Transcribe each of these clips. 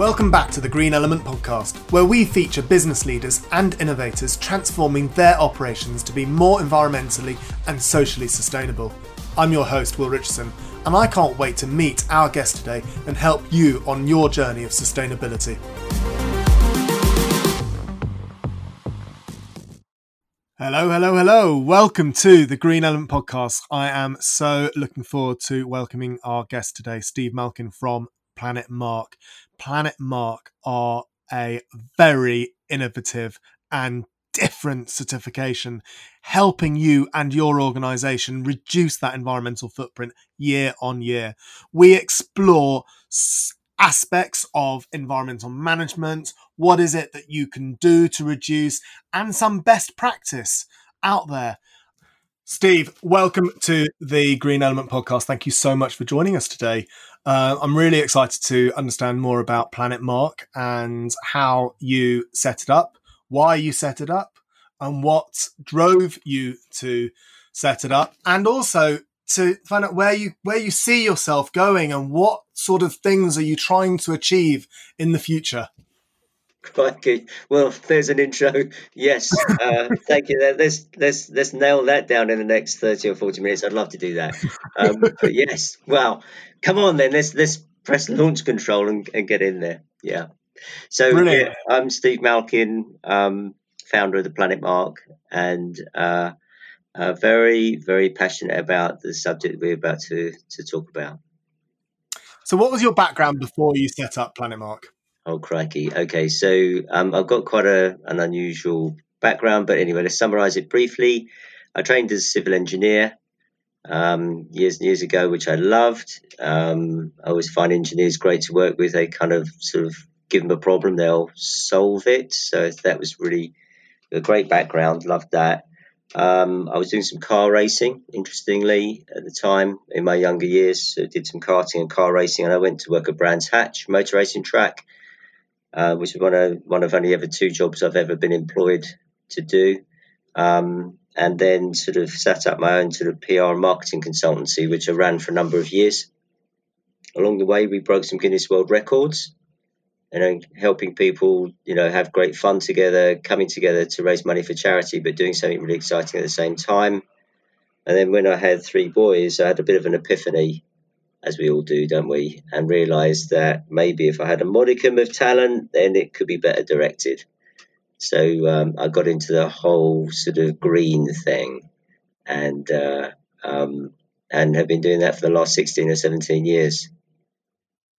Welcome back to the Green Element Podcast, where we feature business leaders and innovators transforming their operations to be more environmentally and socially sustainable. I'm your host, Will Richardson, and I can't wait to meet our guest today and help you on your journey of sustainability. Hello, hello, hello. Welcome to the Green Element Podcast. I am so looking forward to welcoming our guest today, Steve Malkin from Planet Mark. Planet Mark are a very innovative and different certification, helping you and your organization reduce that environmental footprint year on year. We explore aspects of environmental management. What is it that you can do to reduce, and some best practice out there. Steve, welcome to the Green Element podcast. Thank you so much for joining us today. Uh, I'm really excited to understand more about Planet Mark and how you set it up, why you set it up, and what drove you to set it up, and also to find out where you where you see yourself going and what sort of things are you trying to achieve in the future. Crikey. Well, there's an intro. Yes. Uh, thank you. Let's, let's, let's nail that down in the next 30 or 40 minutes. I'd love to do that. Um, but yes. Well, come on then. Let's, let's press launch control and, and get in there. Yeah. So yeah, I'm Steve Malkin, um, founder of the Planet Mark, and uh, uh, very, very passionate about the subject we're about to, to talk about. So, what was your background before you set up Planet Mark? Oh, crikey. Okay, so um, I've got quite a, an unusual background, but anyway, let's summarize it briefly. I trained as a civil engineer um, years and years ago, which I loved. Um, I always find engineers great to work with. They kind of sort of give them a problem, they'll solve it. So that was really a great background. Loved that. Um, I was doing some car racing, interestingly, at the time in my younger years. So did some karting and car racing, and I went to work at Brands Hatch motor racing track uh, which is one of one of only ever two jobs I've ever been employed to do. Um, and then sort of set up my own sort of PR and marketing consultancy, which I ran for a number of years. Along the way, we broke some Guinness World Records, and helping people, you know, have great fun together, coming together to raise money for charity, but doing something really exciting at the same time. And then when I had three boys, I had a bit of an epiphany as we all do, don't we? And realised that maybe if I had a modicum of talent, then it could be better directed. So um, I got into the whole sort of green thing, and uh, um, and have been doing that for the last sixteen or seventeen years.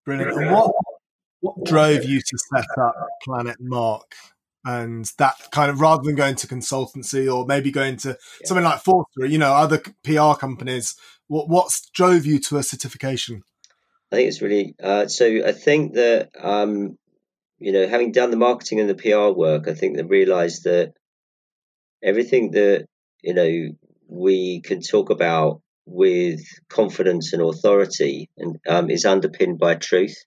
Brilliant. And what what drove you to set up Planet Mark? And that kind of rather than going to consultancy or maybe going to yeah. something like Forrester, you know, other PR companies what what drove you to a certification? I think it's really uh, so. I think that um, you know, having done the marketing and the PR work, I think they realised that everything that you know we can talk about with confidence and authority and um, is underpinned by truth.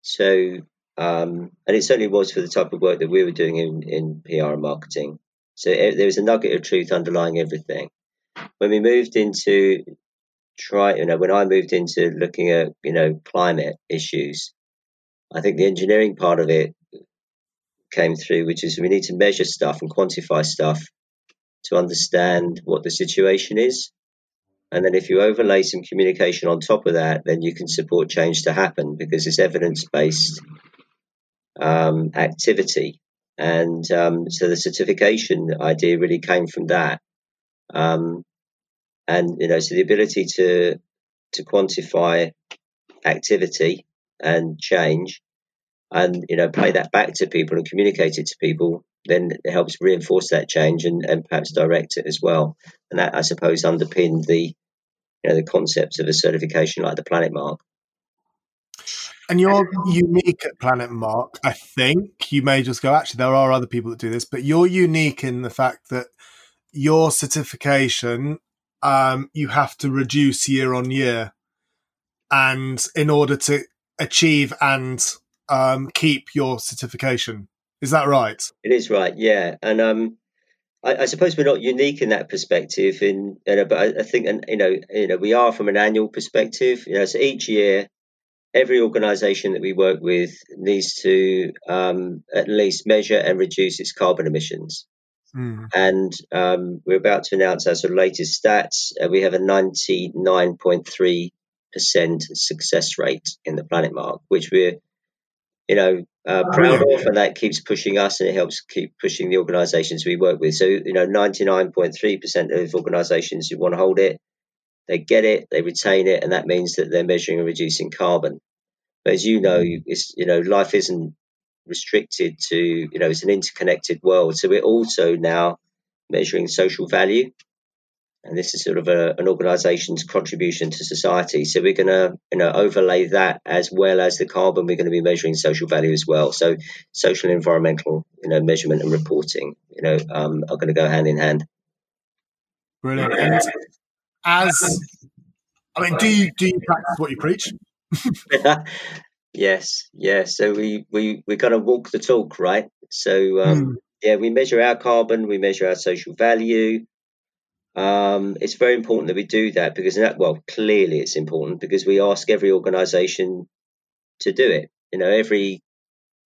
So, um, and it certainly was for the type of work that we were doing in, in PR and marketing. So it, there was a nugget of truth underlying everything when we moved into try, you know, when I moved into looking at, you know, climate issues, I think the engineering part of it came through, which is we need to measure stuff and quantify stuff to understand what the situation is. And then if you overlay some communication on top of that, then you can support change to happen because it's evidence based um, activity. And um, so the certification idea really came from that. Um, and you know so the ability to to quantify activity and change and you know play that back to people and communicate it to people then it helps reinforce that change and, and perhaps direct it as well and that i suppose underpinned the you know the concept of a certification like the planet mark and you're unique at planet mark i think you may just go actually there are other people that do this but you're unique in the fact that your certification um, you have to reduce year on year, and in order to achieve and um, keep your certification. Is that right? It is right, yeah. And um, I, I, suppose we're not unique in that perspective. In but I, I think, and you know, you know, we are from an annual perspective. You know, so each year every organisation that we work with needs to um, at least measure and reduce its carbon emissions. Mm. And um, we're about to announce our sort of latest stats. Uh, we have a 99.3% success rate in the Planet Mark, which we're, you know, uh, proud of, and that keeps pushing us and it helps keep pushing the organisations we work with. So, you know, 99.3% of organisations who want to hold it, they get it, they retain it, and that means that they're measuring and reducing carbon. But as you know, it's you know, life isn't restricted to you know it's an interconnected world. So we're also now measuring social value. And this is sort of a, an organization's contribution to society. So we're going to you know overlay that as well as the carbon we're going to be measuring social value as well. So social and environmental you know measurement and reporting you know um, are going to go hand in hand. Brilliant. And as i mean do you do you practice what you preach Yes, yeah. So we we we kind of walk the talk, right? So um, mm. yeah, we measure our carbon, we measure our social value. Um, it's very important that we do that because that well, clearly it's important because we ask every organisation to do it. You know, every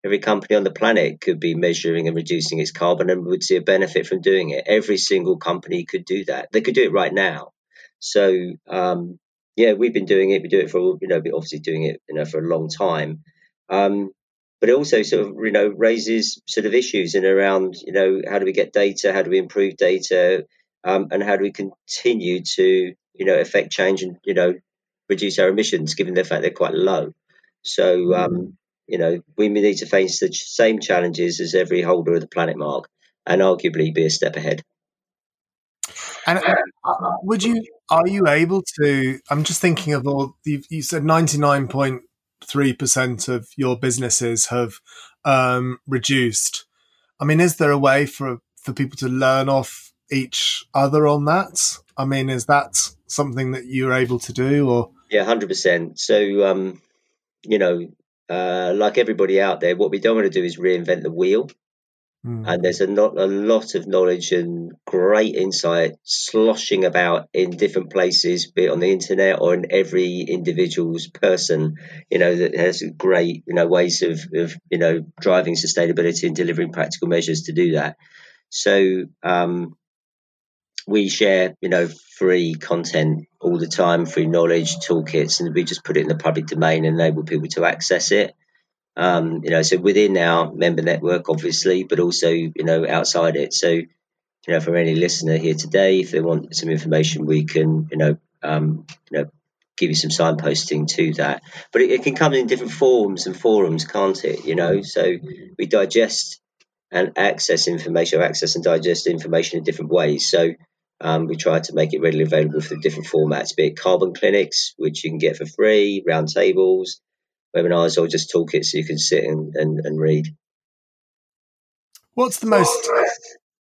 every company on the planet could be measuring and reducing its carbon and would see a benefit from doing it. Every single company could do that. They could do it right now. So um, yeah, we've been doing it. We do it for you know, obviously doing it you know for a long time. Um, but it also sort of you know raises sort of issues in around you know how do we get data, how do we improve data, um, and how do we continue to you know affect change and you know reduce our emissions given the fact they're quite low. So um, you know we need to face the same challenges as every holder of the planet mark, and arguably be a step ahead. And uh, would you are you able to? I'm just thinking of all you, you said. Ninety nine point three percent of your businesses have um, reduced. I mean, is there a way for for people to learn off each other on that? I mean, is that something that you're able to do, or yeah, hundred percent. So, um, you know, uh, like everybody out there, what we don't want to do is reinvent the wheel. Mm. And there's a, not, a lot of knowledge and great insight sloshing about in different places, be it on the internet or in every individual's person, you know, that has great, you know, ways of, of you know, driving sustainability and delivering practical measures to do that. So, um, we share, you know, free content all the time, free knowledge toolkits, and we just put it in the public domain and enable people to access it. Um, you know, so within our member network, obviously, but also you know outside it. So, you know, for any listener here today, if they want some information, we can you know um, you know give you some signposting to that. But it, it can come in different forms and forums, can't it? You know, so we digest and access information, or access and digest information in different ways. So um, we try to make it readily available for different formats, be it carbon clinics, which you can get for free, roundtables, webinars or just toolkits so you can sit and, and, and read. What's the most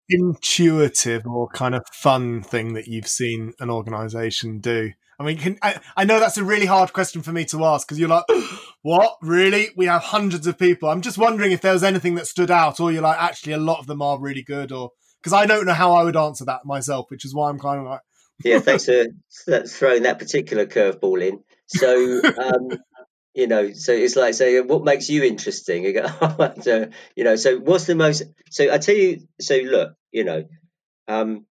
intuitive or kind of fun thing that you've seen an organization do? I mean, can, I, I know that's a really hard question for me to ask because you're like, what? Really? We have hundreds of people. I'm just wondering if there was anything that stood out, or you're like, actually, a lot of them are really good, or because I don't know how I would answer that myself, which is why I'm kind of like, yeah, thanks for throwing that particular curveball in. So, um, you know so it's like say what makes you interesting? You, go, so, you know so what's the most so i tell you so look you know um,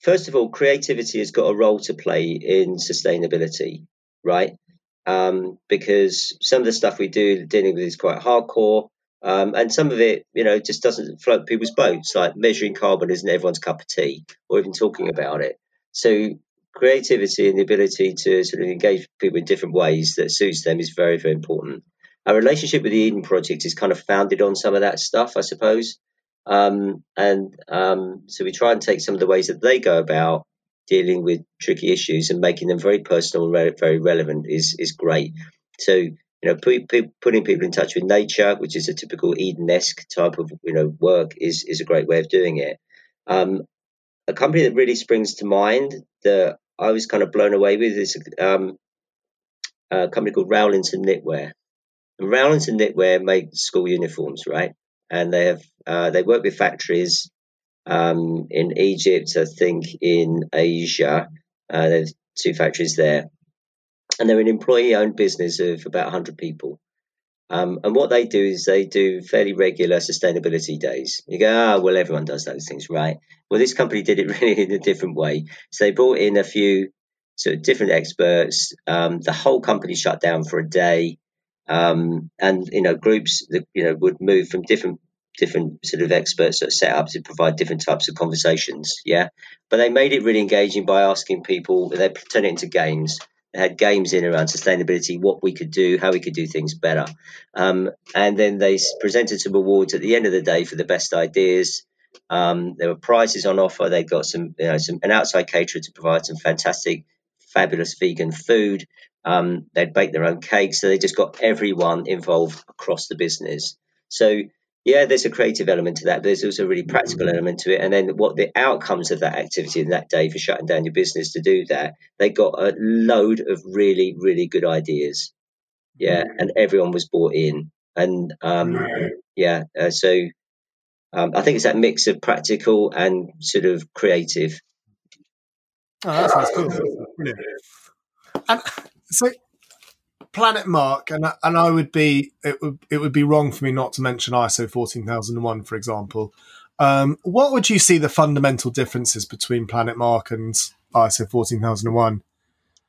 first of all creativity has got a role to play in sustainability right? Um, because some of the stuff we do dealing with is quite hardcore um, and some of it you know just doesn't float people's boats. Like measuring carbon isn't everyone's cup of tea or even talking about it. So creativity and the ability to sort of engage people in different ways that suits them is very, very important. Our relationship with the Eden Project is kind of founded on some of that stuff, I suppose. Um, and um, so we try and take some of the ways that they go about dealing with tricky issues and making them very personal and very relevant is is great. So you know, put, put, putting people in touch with nature, which is a typical Eden-esque type of you know work, is is a great way of doing it. Um, a company that really springs to mind that I was kind of blown away with this um, company called Rowlinson Knitwear. And Rowlinson Knitwear make school uniforms, right? And they have uh, they work with factories um, in Egypt, I think in Asia. Uh, there's two factories there, and they're an employee-owned business of about 100 people. Um, and what they do is they do fairly regular sustainability days. You go, ah, oh, well, everyone does those things, right? Well, this company did it really in a different way. So they brought in a few sort of different experts. Um, the whole company shut down for a day, um, and you know, groups that you know would move from different different sort of experts that set up to provide different types of conversations. Yeah, but they made it really engaging by asking people. They turn it into games had games in around sustainability, what we could do, how we could do things better. Um, and then they presented some awards at the end of the day for the best ideas. Um, there were prizes on offer. They got some, you know, some an outside caterer to provide some fantastic, fabulous vegan food. Um, they'd bake their own cakes, so they just got everyone involved across the business. So yeah, there's a creative element to that. But there's also a really practical element to it. And then what the outcomes of that activity in that day for shutting down your business to do that, they got a load of really, really good ideas. Yeah, and everyone was bought in. And um, yeah, uh, so um, I think it's that mix of practical and sort of creative. Oh, that sounds cool. Brilliant. And so Planet Mark, and and I would be it would it would be wrong for me not to mention ISO fourteen thousand and one, for example. Um, what would you see the fundamental differences between Planet Mark and ISO fourteen thousand and one?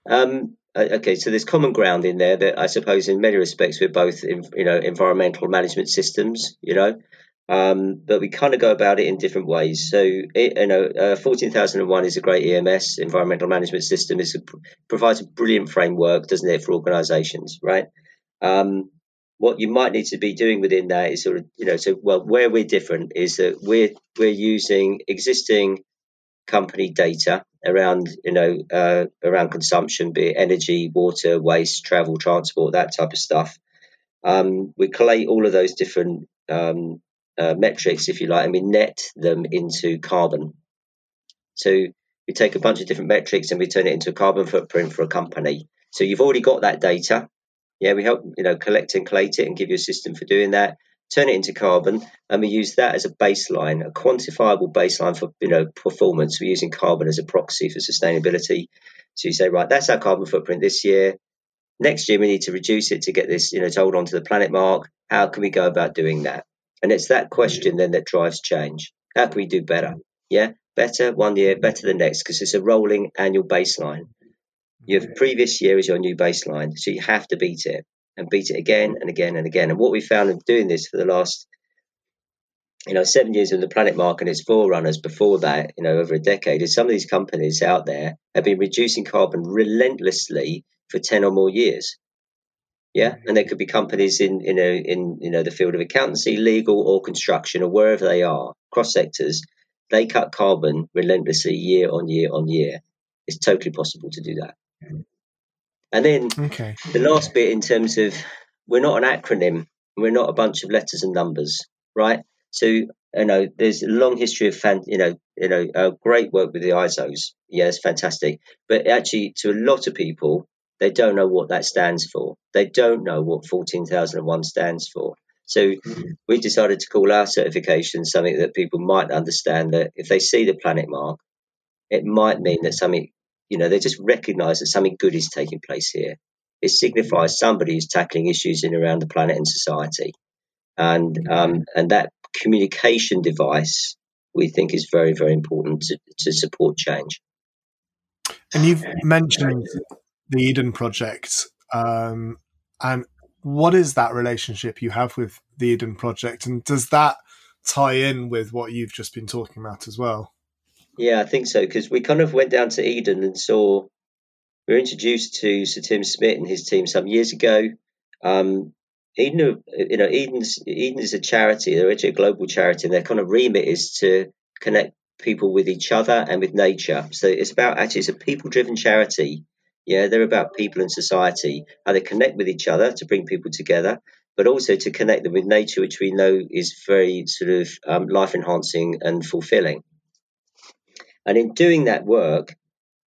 Um, okay, so there's common ground in there that I suppose in many respects we're both in, you know environmental management systems, you know, um, but we kind of go about it in different ways. So, it, you know, uh, 14001 is a great EMS, environmental management system. It provides a brilliant framework, doesn't it, for organizations, right? Um, what you might need to be doing within that is sort of, you know, so, well, where we're different is that we're, we're using existing company data around, you know, uh, around consumption, be it energy, water, waste, travel, transport, that type of stuff. Um, we collate all of those different um, uh, metrics, if you like, and we net them into carbon. So we take a bunch of different metrics and we turn it into a carbon footprint for a company. So you've already got that data. Yeah, we help you know collect and collate it and give you a system for doing that. Turn it into carbon, and we use that as a baseline, a quantifiable baseline for you know performance. We're using carbon as a proxy for sustainability. So you say, right, that's our carbon footprint this year. Next year we need to reduce it to get this, you know, to hold on to the planet mark. How can we go about doing that? And it's that question then that drives change. How can we do better? Yeah, better one year, better the next, because it's a rolling annual baseline. Your previous year is your new baseline, so you have to beat it and beat it again and again and again. And what we found in doing this for the last, you know, seven years in the planet mark and its forerunners before that, you know, over a decade, is some of these companies out there have been reducing carbon relentlessly for 10 or more years. Yeah, and there could be companies in in a, in you know the field of accountancy, legal, or construction, or wherever they are, cross sectors. They cut carbon relentlessly year on year on year. It's totally possible to do that. And then okay. the last bit in terms of we're not an acronym, we're not a bunch of letters and numbers, right? So you know, there's a long history of fan, you know, you know, uh, great work with the ISOs. Yeah, it's fantastic. But actually, to a lot of people, they don't know what that stands for. They don't know what 14001 stands for. So mm-hmm. we decided to call our certification something that people might understand that if they see the planet mark, it might mean that something, you know, they just recognize that something good is taking place here. It signifies somebody who's tackling issues in around the planet and society. And, um, and that communication device we think is very, very important to, to support change. And you've mentioned the Eden Project. Um, and what is that relationship you have with the Eden Project? And does that tie in with what you've just been talking about as well? Yeah, I think so. Because we kind of went down to Eden and saw, we were introduced to Sir Tim Smit and his team some years ago. Um, Eden, you know, Eden's Eden is a charity. They're actually a global charity, and their kind of remit is to connect people with each other and with nature. So it's about actually it's a people-driven charity yeah, they're about people and society, how they connect with each other to bring people together, but also to connect them with nature, which we know is very sort of um, life enhancing and fulfilling. And in doing that work,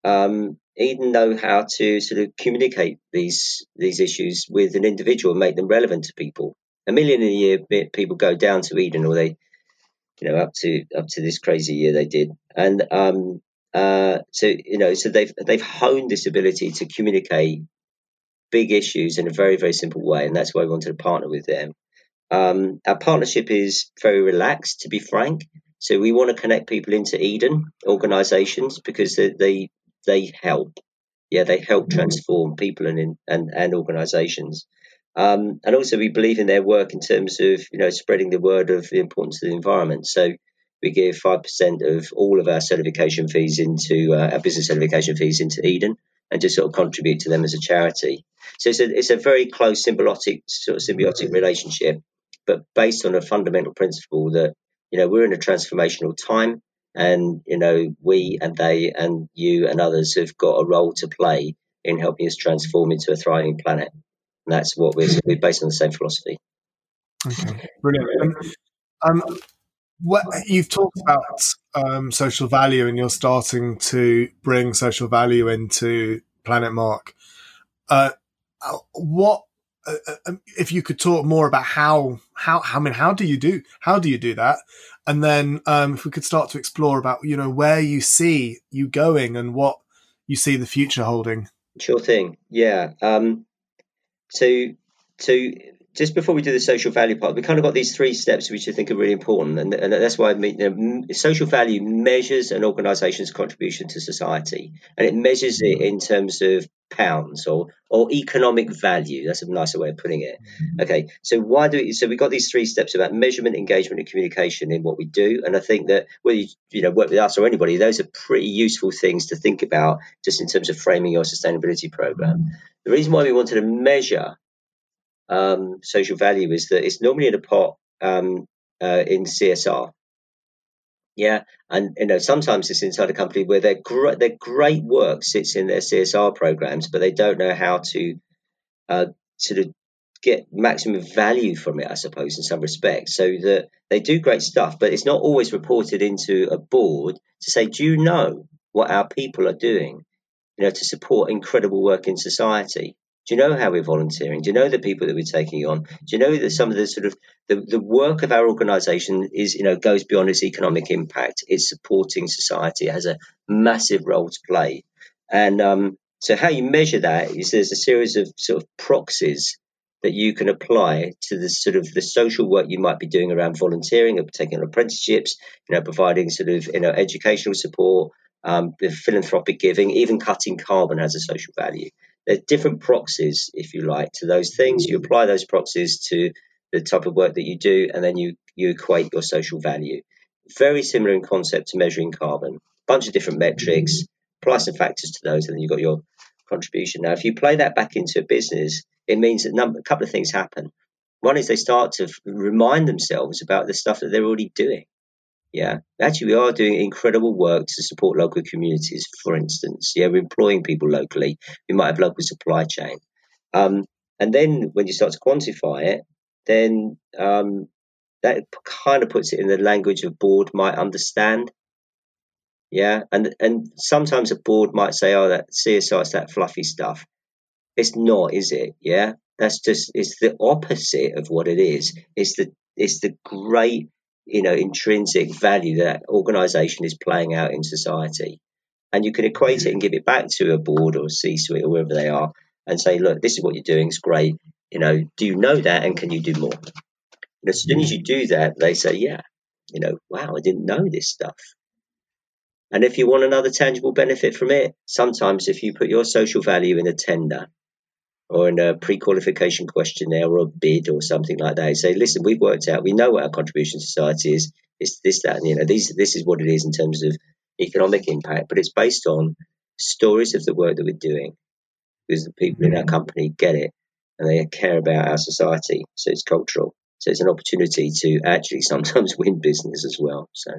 um, Eden know how to sort of communicate these these issues with an individual and make them relevant to people. A million a year people go down to Eden, or they, you know, up to up to this crazy year they did, and um, uh, so you know, so they've they've honed this ability to communicate big issues in a very, very simple way. And that's why we wanted to partner with them. Um, our partnership is very relaxed, to be frank. So we want to connect people into Eden organizations because they, they, they help. Yeah, they help mm-hmm. transform people and, and, and organizations. Um, and also, we believe in their work in terms of you know spreading the word of the importance of the environment. So we give five percent of all of our certification fees into uh, our business certification fees into Eden, and just sort of contribute to them as a charity. So it's a it's a very close symbiotic sort of symbiotic relationship, but based on a fundamental principle that you know we're in a transformational time, and you know we and they and you and others have got a role to play in helping us transform into a thriving planet. And that's what we're, we're based on the same philosophy. Okay, brilliant. Um, what, you've talked about um, social value, and you're starting to bring social value into Planet Mark. Uh, what uh, uh um, if you could talk more about how how I mean how do you do how do you do that, and then um, if we could start to explore about you know where you see you going and what you see the future holding. Sure thing. Yeah. Um, so, so just before we do the social value part, we kind of got these three steps which I think are really important, and, and that's why I mean, you know, social value measures an organisation's contribution to society, and it measures it in terms of pounds or or economic value. That's a nicer way of putting it. Mm-hmm. Okay, so why do we, so we got these three steps about measurement, engagement, and communication in what we do, and I think that whether you, you know work with us or anybody, those are pretty useful things to think about just in terms of framing your sustainability program. The reason why we wanted to measure um, social value is that it's normally in a pot um, uh, in CSR. Yeah, and you know sometimes it's inside a company where their gr- their great work sits in their CSR programs, but they don't know how to uh, sort of get maximum value from it, I suppose, in some respects. So that they do great stuff, but it's not always reported into a board to say, "Do you know what our people are doing?" You know, to support incredible work in society. Do you know how we're volunteering? Do you know the people that we're taking on? Do you know that some of the sort of the, the work of our organization is, you know, goes beyond its economic impact. It's supporting society. It has a massive role to play. And um, so how you measure that is there's a series of sort of proxies that you can apply to the sort of the social work you might be doing around volunteering or taking on apprenticeships, you know, providing sort of, you know, educational support, um, philanthropic giving, even cutting carbon has a social value. There are different proxies, if you like, to those things. You mm. apply those proxies to the type of work that you do, and then you, you equate your social value. Very similar in concept to measuring carbon. A Bunch of different metrics, mm. apply some factors to those, and then you've got your contribution. Now, if you play that back into a business, it means that number, a couple of things happen. One is they start to remind themselves about the stuff that they're already doing. Yeah, actually, we are doing incredible work to support local communities. For instance, yeah, we're employing people locally. We might have local supply chain, um, and then when you start to quantify it, then um, that kind of puts it in the language a board might understand. Yeah, and and sometimes a board might say, "Oh, that CSR is that fluffy stuff." It's not, is it? Yeah, that's just it's the opposite of what it is. It's the it's the great you know intrinsic value that organization is playing out in society. And you can equate it and give it back to a board or c suite or wherever they are and say look this is what you're doing. It's great. You know do you know that? And can you do more? And as soon as you do that they say yeah. You know wow i didn't know this stuff. And if you want another tangible benefit from it sometimes if you put your social value in a tender or in a pre-qualification questionnaire or a bid or something like that. Say, listen, we've worked out, we know what our contribution to society is. It's this, that, and you know, these, this is what it is in terms of economic impact, but it's based on stories of the work that we're doing because the people in our mm-hmm. company get it and they care about our society. So it's cultural. So it's an opportunity to actually sometimes win business as well. So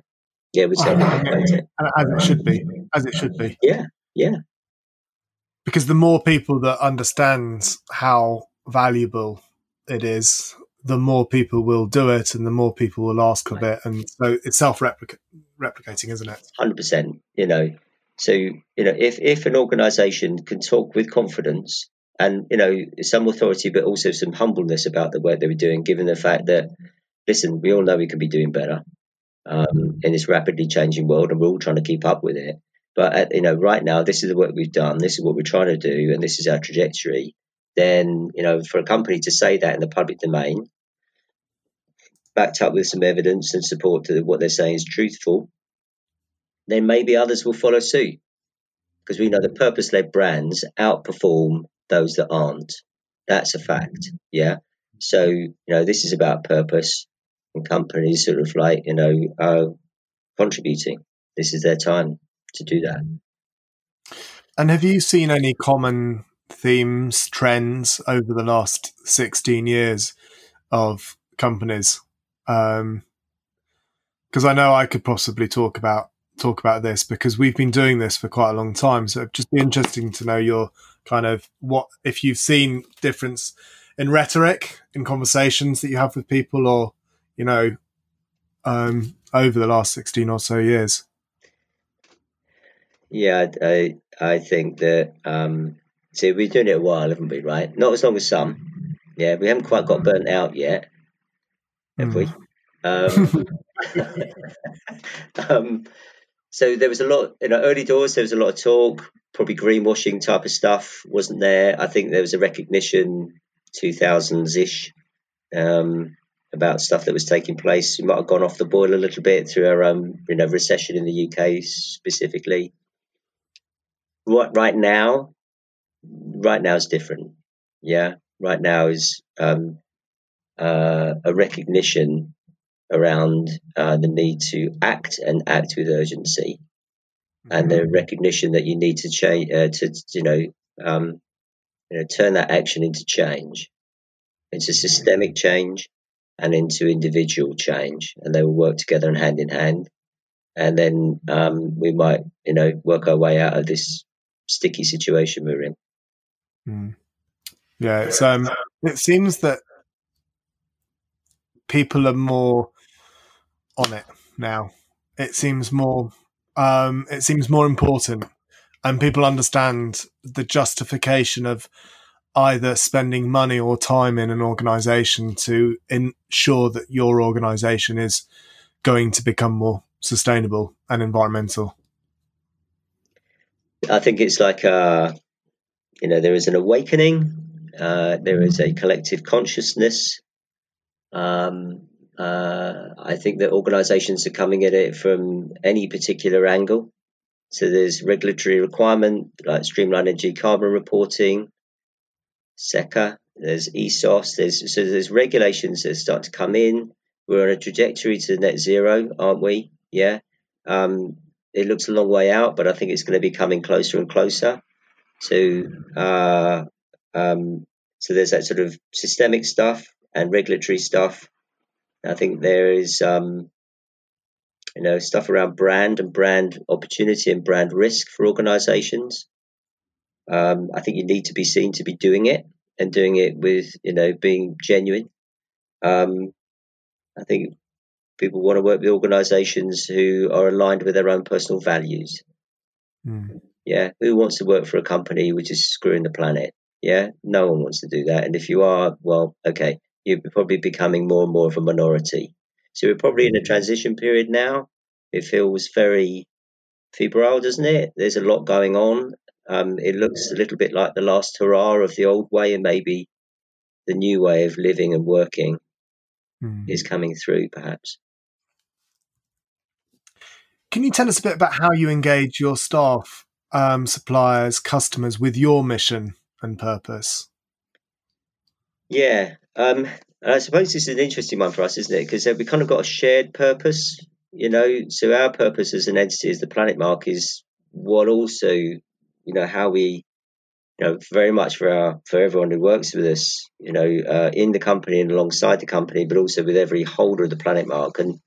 yeah, we certainly it. As it should be. As it should be. Yeah, yeah because the more people that understand how valuable it is, the more people will do it, and the more people will ask of it, and so it's self-replicating, isn't it? Hundred percent. You know, so you know, if if an organisation can talk with confidence and you know some authority, but also some humbleness about the work they were doing, given the fact that listen, we all know we could be doing better um, in this rapidly changing world, and we're all trying to keep up with it. But uh, you know, right now, this is the work we've done. This is what we're trying to do, and this is our trajectory. then you know for a company to say that in the public domain, backed up with some evidence and support that what they're saying is truthful, then maybe others will follow suit. Because we know that purpose led brands outperform those that aren't. That's a fact. Yeah. So, you know, this is about purpose and companies sort of like, you know, are contributing. This is their time to do that. And have you seen any common themes, trends over the last 16 years of companies? Because um, I know I could possibly talk about talk about this because we've been doing this for quite a long time. So it'd just be interesting to know your kind of what if you've seen difference in rhetoric in conversations that you have with people or you know um, over the last 16 or so years yeah i i think that um see we've been doing it a while haven't we right not as long as some yeah we haven't quite got burnt out yet have mm. we um, um so there was a lot in the early doors. There was a lot of talk, probably greenwashing type of stuff wasn't there. I think there was a recognition, two thousands ish, um, about stuff that was taking place. We might have gone off the boil a little bit through our um, you know recession in the UK specifically. Right, right now, right now is different. Yeah, right now is um, uh, a recognition around uh, the need to act and act with urgency, mm-hmm. and the mm-hmm. recognition that you need to change uh, to you know um, you know turn that action into change, into systemic change, and into individual change, and they will work together and hand in hand, and then um, we might you know work our way out of this sticky situation we're in. Mm. Yeah, it's um, it seems that people are more on it now. It seems more um, it seems more important, and people understand the justification of either spending money or time in an organization to ensure that your organization is going to become more sustainable and environmental. I think it's like uh, you know there is an awakening, uh, there is a collective consciousness. Um, uh, I think that organisations are coming at it from any particular angle. So there's regulatory requirement like streamlined energy carbon reporting, SECR. There's ESOS. There's so there's regulations that start to come in. We're on a trajectory to net zero, aren't we? Yeah. Um, it looks a long way out, but I think it's going to be coming closer and closer. So, uh, um, so there's that sort of systemic stuff and regulatory stuff I think there is, um, you know, stuff around brand and brand opportunity and brand risk for organisations. Um, I think you need to be seen to be doing it and doing it with, you know, being genuine. Um, I think people want to work with organisations who are aligned with their own personal values. Mm. Yeah, who wants to work for a company which is screwing the planet? Yeah, no one wants to do that. And if you are, well, okay, you're probably becoming more and more of a minority. So we're probably in a transition period now. It feels very febrile, doesn't it? There's a lot going on. Um, it looks a little bit like the last hurrah of the old way, and maybe the new way of living and working mm. is coming through, perhaps. Can you tell us a bit about how you engage your staff, um, suppliers, customers with your mission and purpose? Yeah, um, I suppose this is an interesting one for us, isn't it? Because uh, we kind of got a shared purpose, you know. So our purpose as an entity, as the Planet Mark, is what also, you know, how we, you know, very much for our for everyone who works with us, you know, uh, in the company and alongside the company, but also with every holder of the Planet Mark. And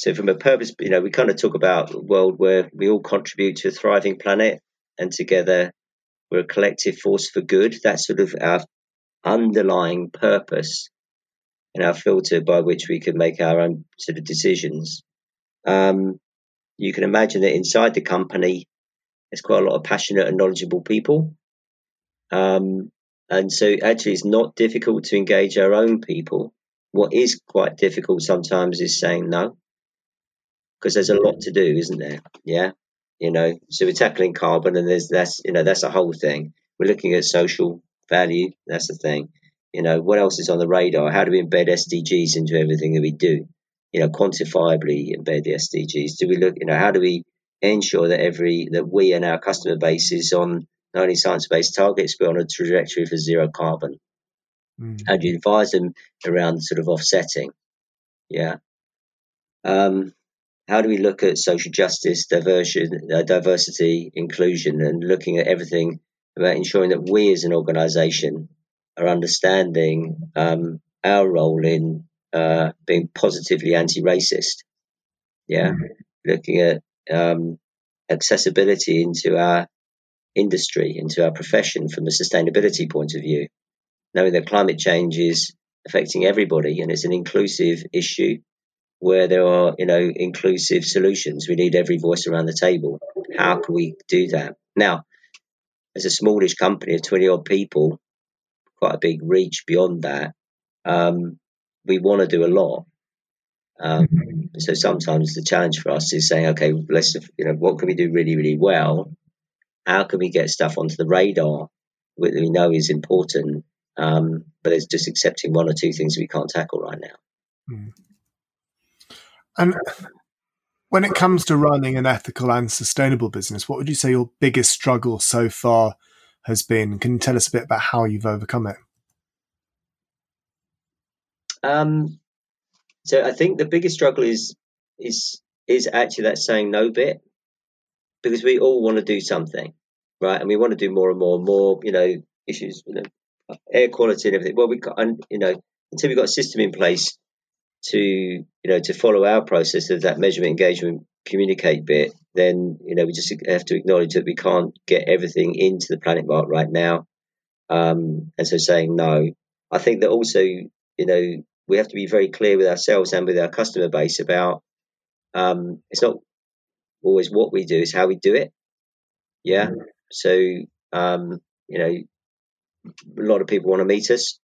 so, from a purpose, you know, we kind of talk about a world where we all contribute to a thriving planet, and together we're a collective force for good. That's sort of our underlying purpose and our filter by which we can make our own sort of decisions. Um, you can imagine that inside the company, there's quite a lot of passionate and knowledgeable people. Um, and so actually it's not difficult to engage our own people. What is quite difficult sometimes is saying no, because there's a lot to do, isn't there? Yeah. You know, so we're tackling carbon and there's that's, you know, that's a whole thing. We're looking at social value. That's the thing. You know, what else is on the radar? How do we embed SDGs into everything that we do? You know, quantifiably embed the SDGs. Do we look? You know, how do we ensure that every that we and our customer base is on not only science-based targets but on a trajectory for zero carbon? Mm. How do you advise them around sort of offsetting? Yeah. Um, how do we look at social justice, diversion, uh, diversity, inclusion, and looking at everything about ensuring that we as an organisation are understanding um, our role in uh, being positively anti-racist. Yeah, mm-hmm. looking at um, accessibility into our industry, into our profession from a sustainability point of view, knowing that climate change is affecting everybody and it's an inclusive issue where there are, you know, inclusive solutions. We need every voice around the table. How can we do that? Now, as a smallish company of 20 odd people, quite a big reach beyond that, um, we want to do a lot. Um, so sometimes the challenge for us is saying, okay, let's, you know, what can we do really, really well? How can we get stuff onto the radar that we know is important? Um, but it's just accepting one or two things we can't tackle right now. Mm. And when it comes to running an ethical and sustainable business, what would you say your biggest struggle so far has been? Can you tell us a bit about how you've overcome it? Um, so I think the biggest struggle is is is actually that saying no bit, because we all want to do something, right? And we want to do more and more and more. You know, issues, you know, air quality and everything. Well, we got, and you know, until we've got a system in place to you know to follow our process of that measurement, engagement, communicate bit, then you know we just have to acknowledge that we can't get everything into the planet mark right now. Um, and so saying no, I think that also you know we have to be very clear with ourselves and with our customer base about um, it's not always what we do, it's how we do it. Yeah. Mm-hmm. So um, you know, a lot of people want to meet us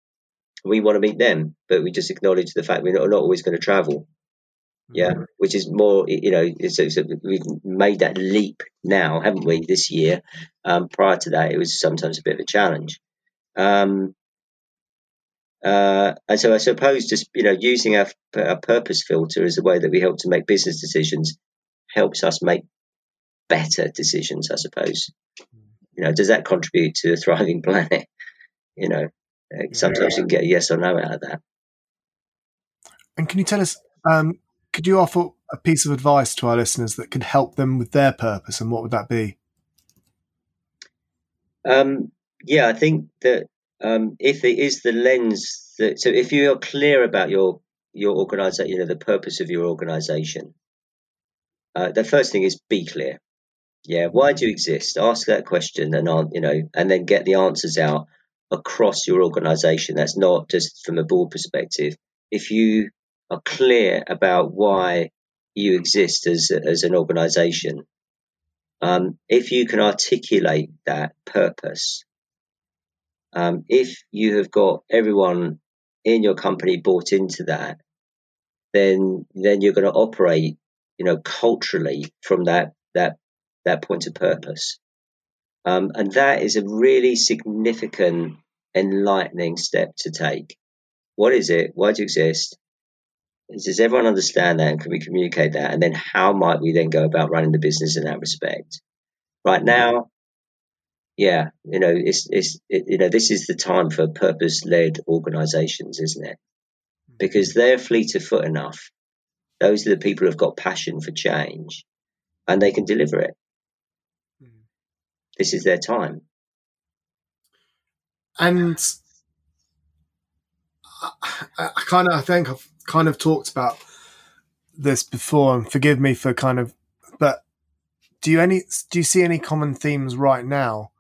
we want to meet them, but we just acknowledge the fact we're not, not always going to travel. Yeah, mm-hmm. which is more, you know, it's, it's we've made that leap now, haven't we, this year? Um, prior to that, it was sometimes a bit of a challenge. Um, uh, and so I suppose just, you know, using our, our purpose filter as a way that we help to make business decisions helps us make better decisions, I suppose. Mm. You know, does that contribute to a thriving planet? You know, Sometimes you can get a yes or no out of that. And can you tell us, um, could you offer a piece of advice to our listeners that could help them with their purpose, and what would that be? Um, yeah, I think that um, if it is the lens that, so if you are clear about your your organization, you know, the purpose of your organization, uh, the first thing is be clear. Yeah, why do you exist? Ask that question, and you know, and then get the answers out across your organization. That's not just from a board perspective. If you are clear about why you exist as, as an organization, um, if you can articulate that purpose, um, if you have got everyone in your company bought into that, then then you're going to operate, you know, culturally from that that that point of purpose. Um, and that is a really significant, enlightening step to take. What is it? Why do you exist? Does everyone understand that? And can we communicate that? And then how might we then go about running the business in that respect? Right now, yeah, you know, it's, it's, it, you know, this is the time for purpose led organizations, isn't it? Because they're fleet of foot enough. Those are the people who've got passion for change and they can deliver it this is their time. And I, I kind of, I think I've kind of talked about this before, and forgive me for kind of, but do you any do you see any common themes right now?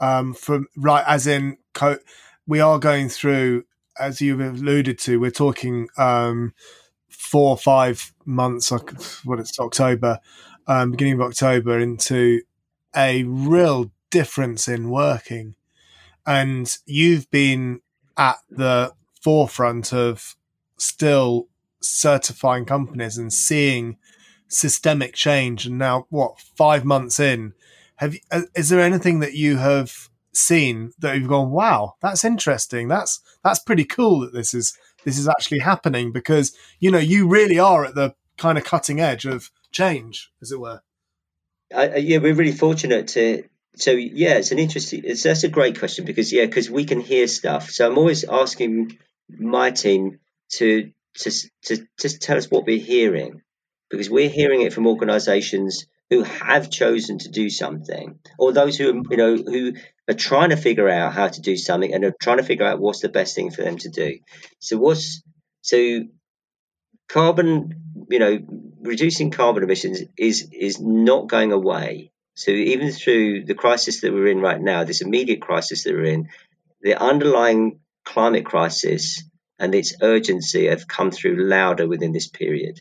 Um, from right as in, co- we are going through, as you've alluded to, we're talking um, four or five months, what it's October, um, beginning of October, into a real difference in working. And you've been at the forefront of still certifying companies and seeing systemic change. And now, what, five months in, have uh, is there anything that you have seen that you've gone, wow, that's interesting. That's that's pretty cool that this is this is actually happening because you know you really are at the kind of cutting edge of change, as it were. Uh, yeah, we're really fortunate to. So yeah, it's an interesting. It's that's a great question because yeah, because we can hear stuff. So I'm always asking my team to to to just tell us what we're hearing because we're hearing it from organisations who have chosen to do something, or those who you know who are trying to figure out how to do something and are trying to figure out what's the best thing for them to do. So what's so carbon, you know, reducing carbon emissions is is not going away. So even through the crisis that we're in right now, this immediate crisis that we're in, the underlying climate crisis and its urgency have come through louder within this period.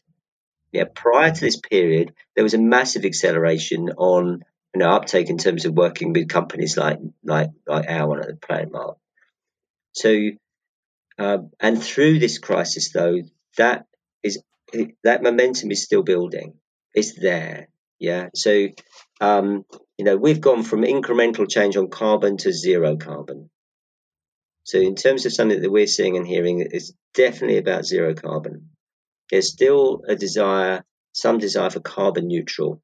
Yeah, prior to this period, there was a massive acceleration on you know uptake in terms of working with companies like like like our one at the Planet Mark. So, uh, and through this crisis, though, that is that momentum is still building. It's there. Yeah. So, um, you know, we've gone from incremental change on carbon to zero carbon. So, in terms of something that we're seeing and hearing, it's definitely about zero carbon. There's still a desire, some desire for carbon neutral.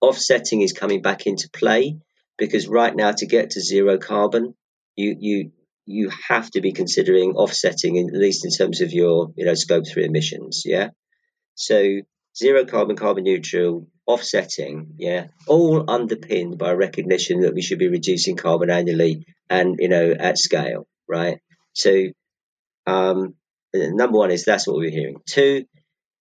Offsetting is coming back into play because right now, to get to zero carbon, you you you have to be considering offsetting, in, at least in terms of your you know scope three emissions. Yeah, so zero carbon, carbon neutral, offsetting. Yeah, all underpinned by recognition that we should be reducing carbon annually and you know at scale. Right. So um, number one is that's what we're hearing. Two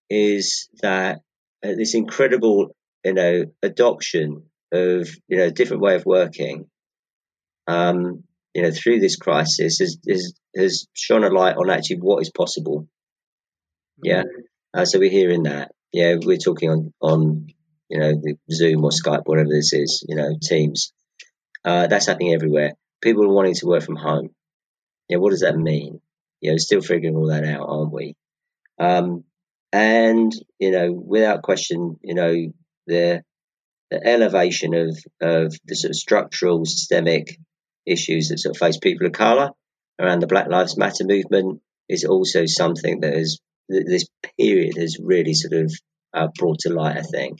is that uh, this incredible you know adoption of you know different way of working. Um, you know, through this crisis has, has, has shone a light on actually what is possible. Yeah. Mm-hmm. Uh, so we're hearing that. Yeah. We're talking on, on, you know, the Zoom or Skype, whatever this is, you know, Teams. Uh, that's happening everywhere. People are wanting to work from home. Yeah. What does that mean? You know, still figuring all that out, aren't we? Um, and, you know, without question, you know, the, the elevation of, of the sort of structural, systemic issues that sort of face people of colour around the Black Lives Matter movement is also something that has this period has really sort of uh, brought to light. I think,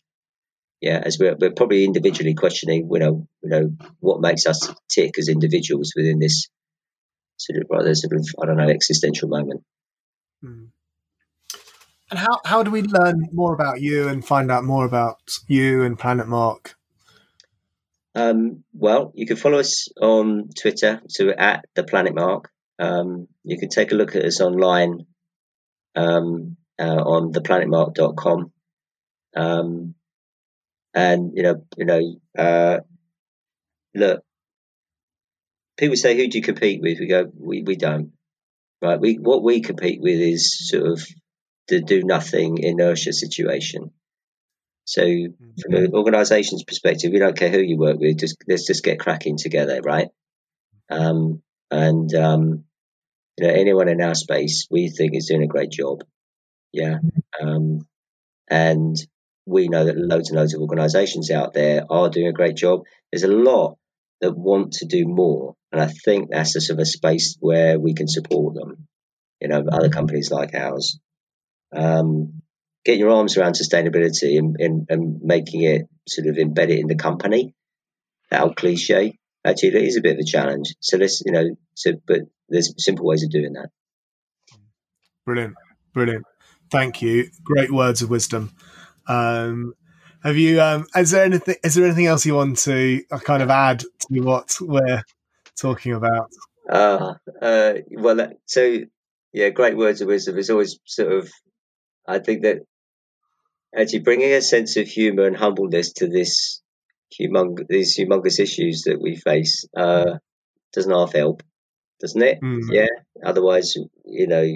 yeah, as we're, we're probably individually questioning, you know, you know, what makes us tick as individuals within this sort of rather sort of I don't know existential moment. Mm. And how how do we learn more about you and find out more about you and Planet Mark? Um, well, you can follow us on Twitter, so at the Planet Mark. Um, you can take a look at us online um, uh, on theplanetmark.com. Um, and you know, you know, uh, look, people say, "Who do you compete with?" We go, "We we don't." Right? We what we compete with is sort of the do nothing inertia situation. So from an organisation's perspective, we don't care who you work with. Just let's just get cracking together, right? Um, and um, you know, anyone in our space, we think is doing a great job. Yeah, um, and we know that loads and loads of organisations out there are doing a great job. There's a lot that want to do more, and I think that's a sort of a space where we can support them. You know, other companies like ours. Um, getting your arms around sustainability and, and, and making it sort of embedded in the company. That cliche. Actually, it is a bit of a challenge. So let's, you know, so but there's simple ways of doing that. Brilliant, brilliant. Thank you. Great words of wisdom. Um, have you? Um, is there anything? Is there anything else you want to uh, kind of add to what we're talking about? Uh, uh, well, so yeah, great words of wisdom is always sort of. I think that actually bringing a sense of humor and humbleness to this humong- these humongous issues that we face uh, doesn't half help, doesn't it? Mm. Yeah. Otherwise, you know,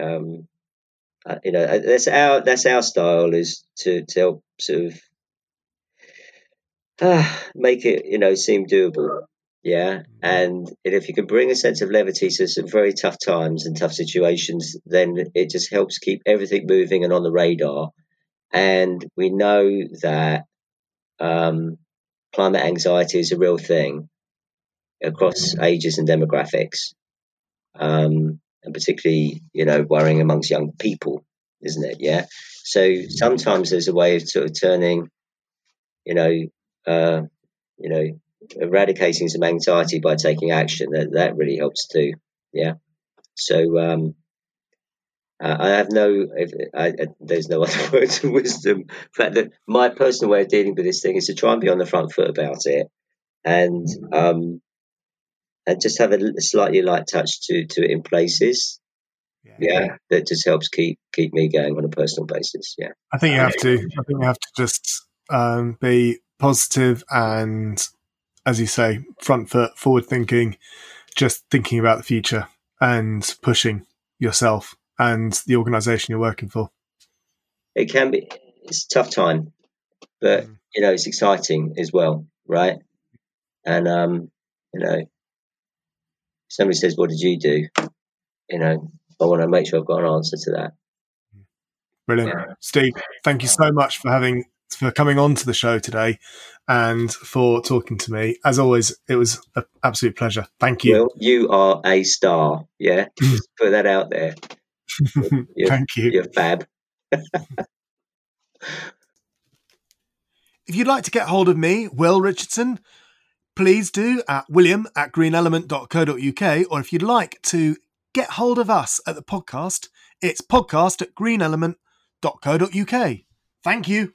um, uh, you know, uh, that's our that's our style is to to help sort of uh, make it you know seem doable. Yeah, mm. and, and if you can bring a sense of levity to some very tough times and tough situations, then it just helps keep everything moving and on the radar and we know that um, climate anxiety is a real thing. across ages and demographics, um, and particularly, you know, worrying amongst young people, isn't it? Yeah. So sometimes there's a way of sort of turning, you know, uh, you know, eradicating some anxiety by taking action. That that really helps too. Yeah. So um, uh, I have no, I, I, there's no other words of wisdom. fact that my personal way of dealing with this thing is to try and be on the front foot about it, and um, and just have a slightly light touch to to it in places. Yeah. yeah. that just helps keep keep me going on a personal basis. Yeah, I think you have to. I think you have to just um, be positive and, as you say, front foot, forward thinking, just thinking about the future and pushing yourself and the organisation you're working for. It can be. It's a tough time, but mm. you know it's exciting as well, right? And um, you know, somebody says, "What did you do?" You know, I want to make sure I've got an answer to that. Brilliant, yeah. Steve. Thank you so much for having for coming on to the show today and for talking to me. As always, it was an absolute pleasure. Thank you. Well, you are a star. Yeah, put that out there. You're, Thank you. You're fab. if you'd like to get hold of me, Will Richardson, please do at william at greenelement.co.uk. Or if you'd like to get hold of us at the podcast, it's podcast at greenelement.co.uk. Thank you.